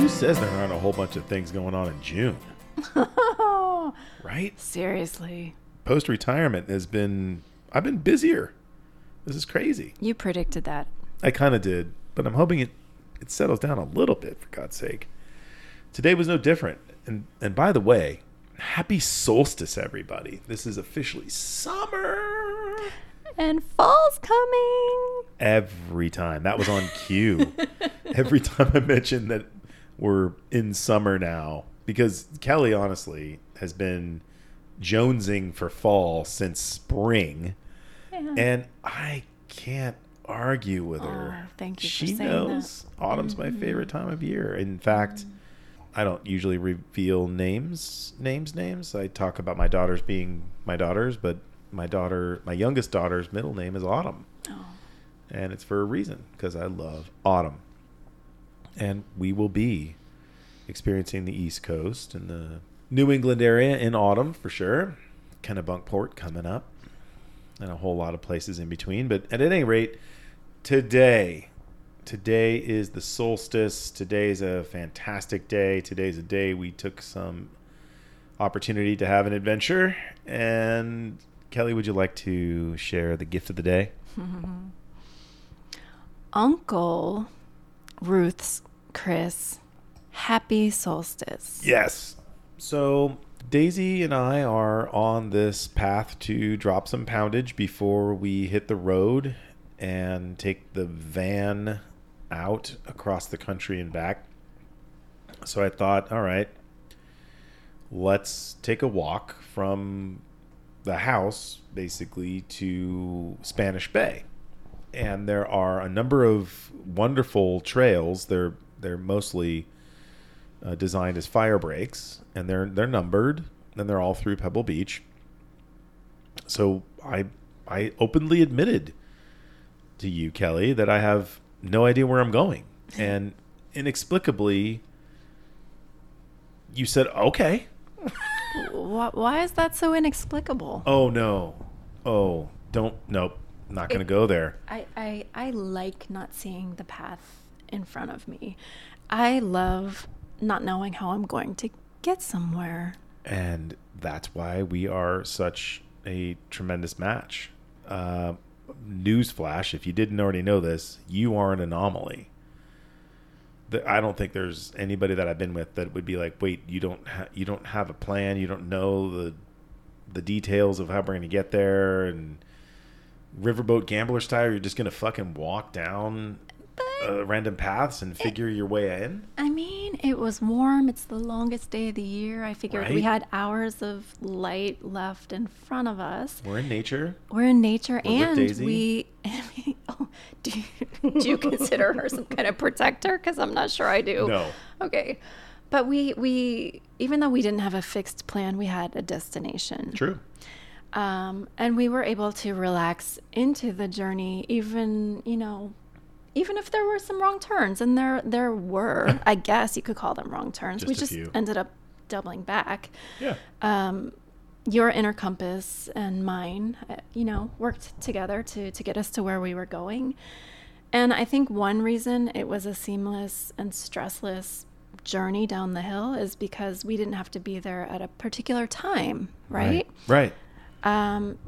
Who says there aren't a whole bunch of things going on in June? right? Seriously. Post retirement has been, I've been busier. This is crazy. You predicted that. I kind of did, but I'm hoping it, it settles down a little bit for God's sake. Today was no different. And, and by the way, happy solstice, everybody. This is officially summer. And fall's coming. Every time. That was on cue. Every time I mentioned that we're in summer now, because Kelly honestly has been jonesing for fall since spring. Yeah. And I can't argue with her. Oh, thank you She saying that. knows autumn's my mm-hmm. favorite time of year. In fact, mm-hmm. I don't usually reveal names, names, names. I talk about my daughters being my daughters, but my daughter, my youngest daughter's middle name is Autumn, Oh, and it's for a reason because I love autumn. And we will be experiencing the East Coast and the New England area in autumn for sure. Kennebunkport coming up, and a whole lot of places in between. But at any rate, today, today is the solstice. Today's a fantastic day. Today's a day we took some opportunity to have an adventure. And Kelly, would you like to share the gift of the day? Uncle Ruth's Chris, happy solstice. Yes. So Daisy and I are on this path to drop some poundage before we hit the road and take the van out across the country and back. So I thought, all right, let's take a walk from the house basically to Spanish Bay. And there are a number of wonderful trails. They're they're mostly uh, designed as fire breaks, and they're they're numbered, and they're all through Pebble Beach. So I I openly admitted to you, Kelly, that I have no idea where I'm going, and inexplicably, you said okay. Why, why is that so inexplicable? Oh no, oh don't nope, not gonna go there. I, I, I like not seeing the path in front of me. I love not knowing how I'm going to get somewhere. and that's why we are such a tremendous match. Uh, newsflash: if you didn't already know this, you are an anomaly. I don't think there's anybody that I've been with that would be like, "Wait, you don't ha- you don't have a plan, you don't know the the details of how we're going to get there." And riverboat gambler style, you're just going to fucking walk down uh, random paths and figure your way in. I mean, it was warm. It's the longest day of the year. I figured we had hours of light left in front of us. We're in nature. We're in nature, We're and we. oh, do you, do you consider her some kind of protector? Because I'm not sure I do. No. Okay, but we we even though we didn't have a fixed plan, we had a destination. True. um, and we were able to relax into the journey even you know even if there were some wrong turns and there there were i guess you could call them wrong turns we Just a just few. ended up doubling back Yeah. um, your inner compass and mine uh, you know worked together to to get us to where we were going and i think one reason it was a seamless and stressless journey down the hill is because we didn't have to be there at a particular time right. Right. Um,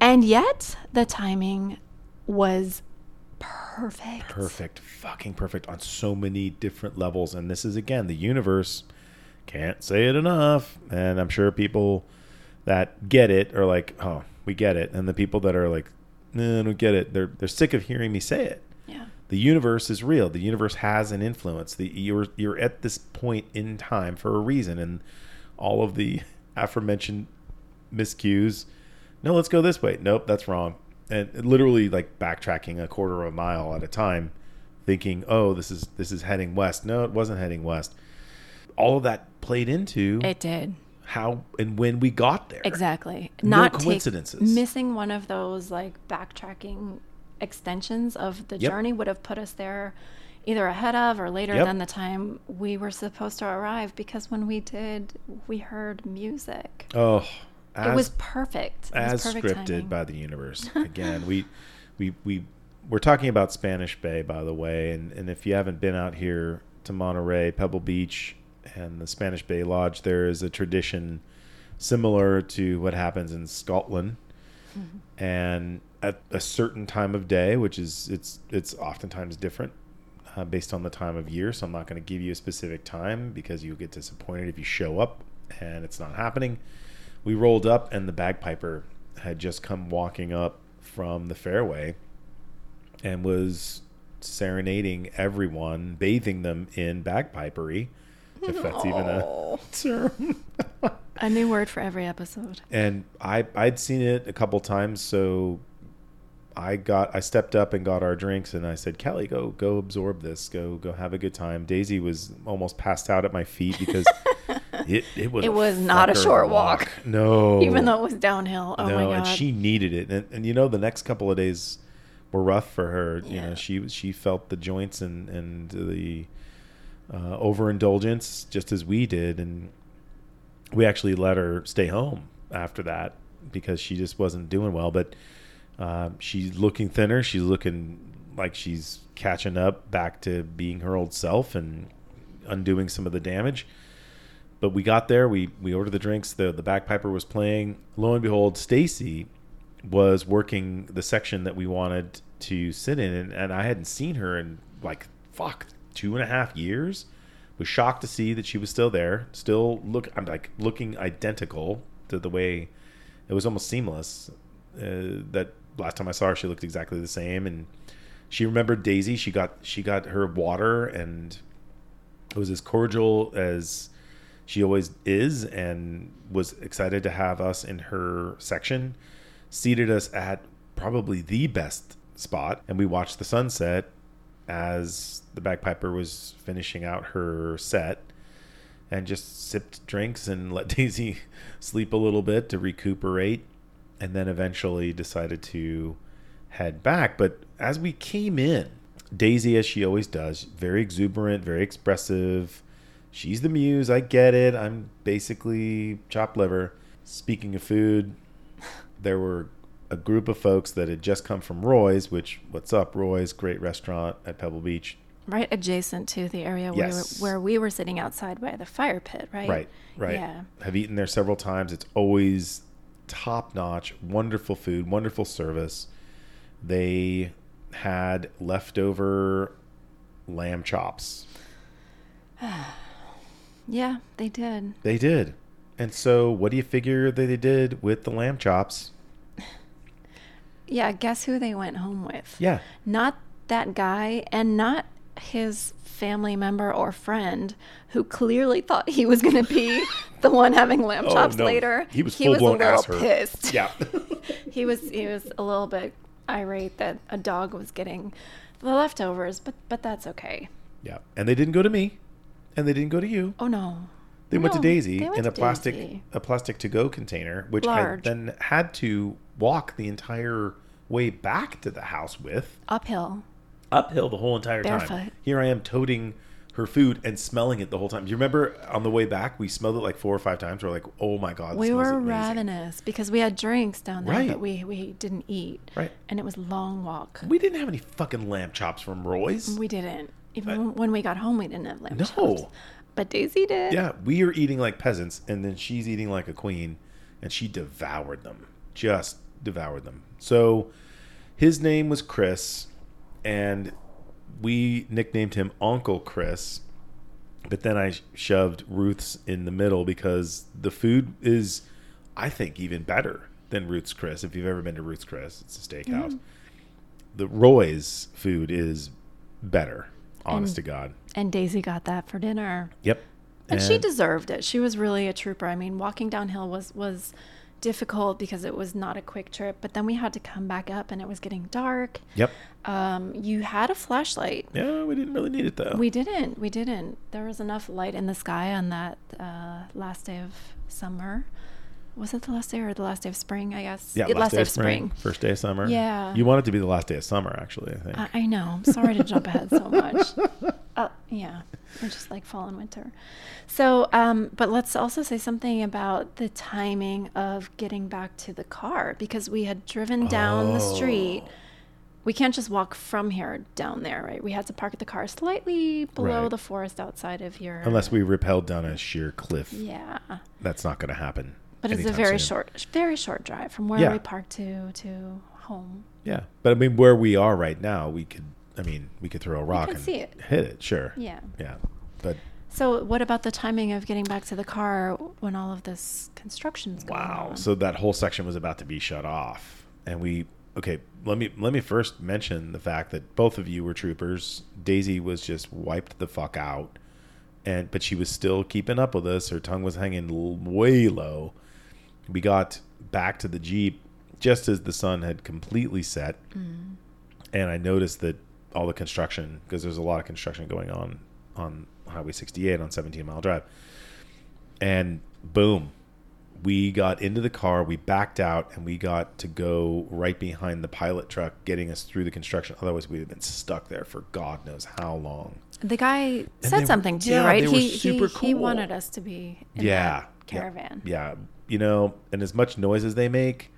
and yet the timing was perfect. perfect. Fucking perfect on so many different levels. And this is again the universe. Can't say it enough. And i'm sure people that get it are like oh we get it. And the people that are like no I don't get it they're they're sick of hearing me say it. Yeah. the universe is real. The universe has an influence. The you're you're at this point in time for a reason. And all of the aforementioned miscues no let's go this way. Nope that's wrong and literally like backtracking a quarter of a mile at a time thinking oh this is this is heading west no it wasn't heading west all of that played into It did. how and when we got there Exactly. No Not take- coincidences. missing one of those like backtracking extensions of the Yep. journey would have put us there either ahead of or later Yep. than the time we were supposed to arrive because when we did, we heard music. oh it was perfect. It was as perfect scripted timing. by the universe. Again, we we we we're talking about Spanish Bay, by the way, and and if you haven't been out here to Monterey, Pebble Beach, and the Spanish Bay Lodge, there is a tradition similar to what happens in Scotland. Mm-hmm. And at a certain time of day, which is it's it's oftentimes different uh, based on the time of year. So I'm not going to give you a specific time because you'll get disappointed if you show up and it's not happening. We rolled up and the bagpiper had just come walking up from the fairway and was serenading everyone, bathing them in bagpipery, if that's even a term. A new word for every episode. and I I'd seen it a couple times, so I got I stepped up and got our drinks, and I said, Kelly, go go absorb this, go go have a good time. Daisy was almost passed out at my feet because it it was It was not a short walk. No, Even though it was downhill. Oh no, my god. and she needed it, and, and you know the next couple of days were rough for her. You know, she she felt the joints and and the uh, overindulgence just as we did, and we actually let her stay home after that because she just wasn't doing well. But uh, she's looking thinner. She's looking like she's catching up back to being her old self and undoing some of the damage. But we got there. We we ordered the drinks. The the bagpiper was playing. Lo and behold, Stacy was working the section that we wanted to sit in, and, and I hadn't seen her in like fuck two and a half years. Was shocked to see that she was still there. Still look, I'm like looking identical to the way it was almost seamless. Uh, that last time I saw her, she looked exactly the same, and she remembered Daisy. She got she got her water, and it was as cordial as she always is, and was excited to have us in her section. Seated us at probably the best spot, and we watched the sunset as the bagpiper was finishing out her set and just sipped drinks and let Daisy sleep a little bit to recuperate and then eventually decided to head back. But as we came in, Daisy, as she always does, very exuberant, very expressive. She's the muse. I get it. I'm basically chopped liver. Speaking of food, there were a group of folks that had just come from Roy's, which, what's up, Roy's? Great restaurant at Pebble Beach. right adjacent to the area Yes. where, where we were sitting outside by the fire pit, right? Right, right. Yeah. Have eaten there several times. It's always top notch, wonderful food, wonderful service. They had leftover lamb chops. Yeah, they did. They did. And so, what do you figure that they did with the lamb chops? Yeah, guess who they went home with? Yeah. Not that guy and not his family member or friend who clearly thought he was going to be the one having lamb Oh, chops no. later. He was he was a little pissed. Yeah. he was he was a little bit irate that a dog was getting the leftovers, but but that's okay. yeah. And they didn't go to me, and they didn't go to you. Oh no. They went to Daisy went in to a plastic Daisy. a plastic to go container, which Large. I then had to walk the entire way back to the house with Uphill. uphill the whole entire time. Barefoot. Here I am toting her food and smelling it the whole time. Do you remember on the way back we smelled it like four or five times? We're like, oh my god, this We were amazing. ravenous because we had drinks down there, Right. but we we didn't eat. Right. And it was a long walk. We didn't have any fucking lamb chops from Roy's. We didn't. Even when we got home, we didn't have lamb No. chops. But Daisy did. Yeah, we are eating like peasants, and then she's eating like a queen, and she devoured them. Just devoured them. So his name was Chris, and we nicknamed him Uncle Chris. But then I shoved Ruth's in the middle because the food is, I think, even better than Ruth's Chris. If you've ever been to Ruth's Chris, it's a steakhouse. Mm-hmm. The Roy's food is better, honest And- to God. And Daisy got that for dinner. Yep. And, she deserved it. She was really a trooper. I mean, walking downhill was was difficult because it was not a quick trip, but then we had to come back up and it was getting dark. Yep. Um, you had a flashlight. Yeah, we didn't really need it though. We didn't. We didn't. There was enough light in the sky on that uh, last day of summer. Was it the last day or the last day of spring? I guess. yeah, last, day, of spring, first day of summer. Yeah. You want it to be the last day of summer, actually. I think. I, I know. I'm sorry to jump ahead so much. Uh, yeah, I just like fall and winter. So, um, but let's also say something about the timing of getting back to the car because we had driven down the street we can't just walk from here down there, right? We had to park the car slightly below Right. the forest outside of here. Unless we rappelled down a sheer cliff. Yeah, That's not going to happen. But it's a very soon. short, very short drive from where Yeah. we parked to to home. Yeah. But I mean, where we are right now, we could, I mean, we could throw a rock and see it. hit it, sure. Yeah. Yeah. But So, what about the timing of getting back to the car when all of this construction's going wow. on? So that whole section was about to be shut off. And we, okay, let me, let me first mention the fact that both of you were troopers. Daisy was just wiped the fuck out. And, but she was still keeping up with us. Her tongue was hanging way low. We got back to the Jeep just as the sun had completely set. Mm-hmm. And I noticed that all the construction, because there's a lot of construction going on on Highway 68 on 17 Mile Drive. And boom, we got into the car, we backed out, and we got to go right behind the pilot truck, getting us through the construction. Otherwise, we'd have been stuck there for God knows how long. the guy they said were- something to yeah, you, right? they were he, super he he wanted us to be in yeah. that yeah, caravan. Yeah. You know, and as much noise as they make,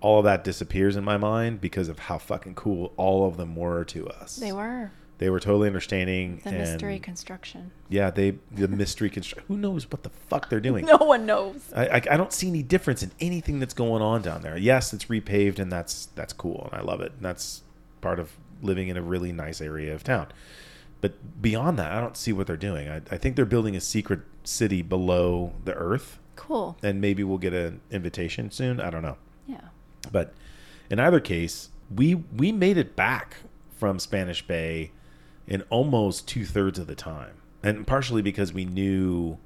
all of that disappears in my mind because of how fucking cool all of them were to us. They were They were totally understanding. the and mystery construction. Yeah, they the mystery construction. Who knows what the fuck they're doing? No one knows. I, I I don't see any difference in anything that's going on down there. Yes, it's repaved and that's that's cool and I love it. And that's part of living in a really nice area of town. But beyond that, I don't see what they're doing. I, I think they're building a secret city below the earth, Cool. and maybe we'll get an invitation soon. I don't know. Yeah. But in either case, we we made it back from Spanish Bay in almost two thirds of the time, and partially because we knew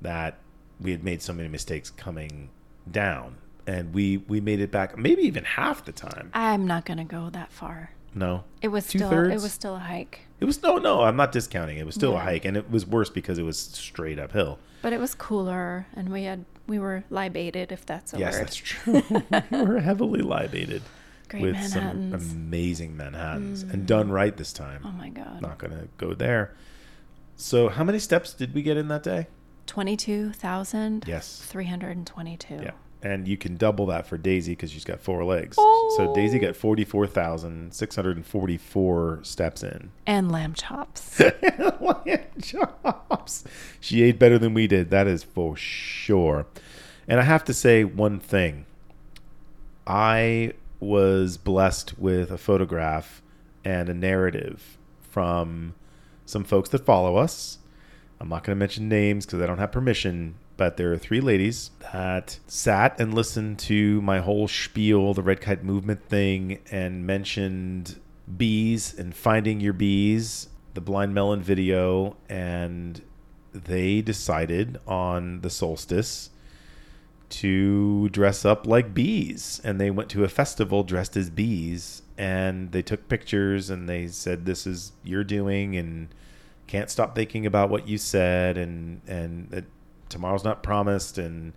that we had made so many mistakes coming down, and we we made it back maybe even half the time. I'm not gonna go that far. No, It was still Two-thirds? it was still a hike, it was no no. I'm not discounting. It was still a hike, and it was worse because it was straight uphill. but it was cooler, and we had we were libated, if that's a yes, word. that's true. we were heavily libated Great with Manhattans. some amazing Manhattans, and mm. done right this time. oh my god. not going to go there. So, how many steps did we get in that day? Twenty-two thousand. Yes. Three hundred and twenty-two. Yeah. And you can double that for Daisy because she's got four legs. So, oh. Daisy got 44,644 steps in. And lamb chops. Lamb chops. She ate better than we did. That is for sure. And I have to say one thing. I was blessed with a photograph and a narrative from some folks that follow us. I'm not going to mention names because I don't have permission, but there are three ladies that sat and listened to my whole spiel, the red kite movement thing, and mentioned bees and finding your bees, the blind melon video, and they decided on the solstice to dress up like bees. And they went to a festival dressed as bees and they took pictures and they said this is your doing and can't stop thinking about what you said and and that tomorrow's not promised and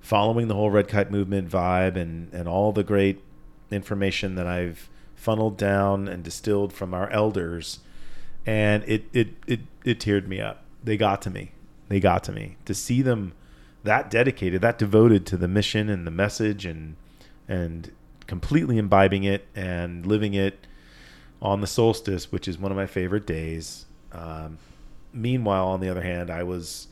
following the whole red kite movement vibe and and all the great information that I've funneled down and distilled from our elders. And it it it, it teared me up. They got to me. They got to me. To see them that dedicated, that devoted to the mission and the message and and completely imbibing it and living it on the solstice, which is one of my favorite days. Um, meanwhile, on the other hand, I was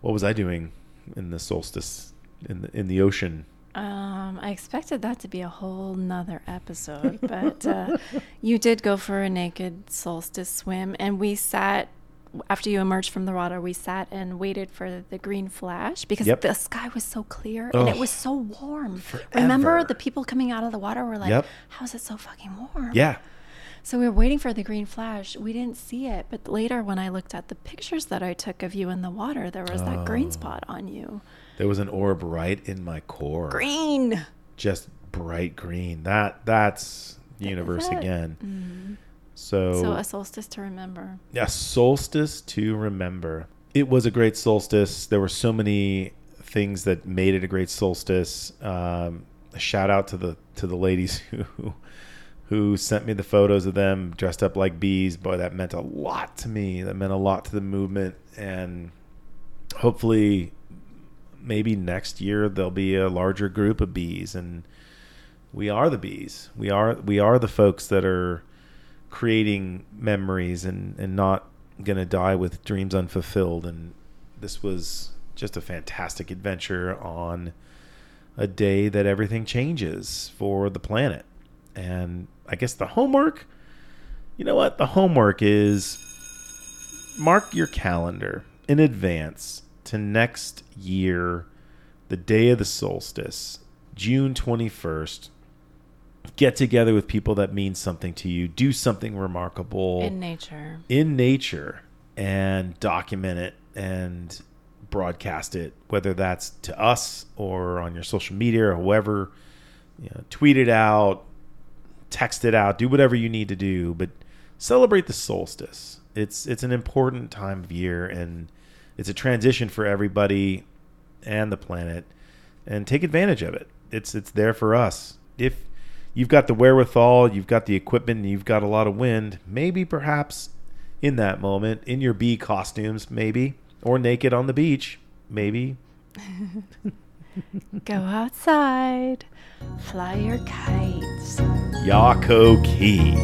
what was I doing in the solstice in the in the ocean? Um, I expected that to be a whole nother episode, but uh, you did go for a naked solstice swim, and we sat after you emerged from the water. We sat and waited for the green flash because Yep. the sky was so clear and it was so warm. Remember, the people coming out of the water were like, Yep. "How is it so fucking warm?" Yeah, So we were waiting for the green flash. We didn't see it, but later when I looked at the pictures that I took of you in the water, there was that Oh. green spot on you. there was an orb right in my core, Green. just bright green. That that's universe it. again. So, So a solstice to remember. Yeah, solstice to remember. It was a great solstice. There were so many things that made it a great solstice. Um, a shout out to the to the ladies who who sent me the photos of them dressed up like bees. Boy, that meant a lot to me. That meant a lot to the movement, and hopefully, maybe next year there'll be a larger group of bees and we are the bees. We are we are the folks that are creating memories and and not gonna die with dreams unfulfilled. And this was just a fantastic adventure on a day that everything changes for the planet. And I guess the homework, you know what? The homework is mark your calendar in advance to next year, the day of the solstice, June 21st. Get together with people that mean something to you. Do something remarkable In nature. in nature and document it and broadcast it, whether that's to us or on your social media or whoever. You know, tweet it out, text it out, do whatever you need to do, but celebrate the solstice. It's it's an important time of year and it's a transition for everybody and the planet and take advantage of it. It's it's there for us. If you've got the wherewithal, you've got the equipment, you've got a lot of wind, maybe perhaps in that moment in your bee costumes maybe or naked on the beach maybe Go outside. Fly your kites. Yako Key.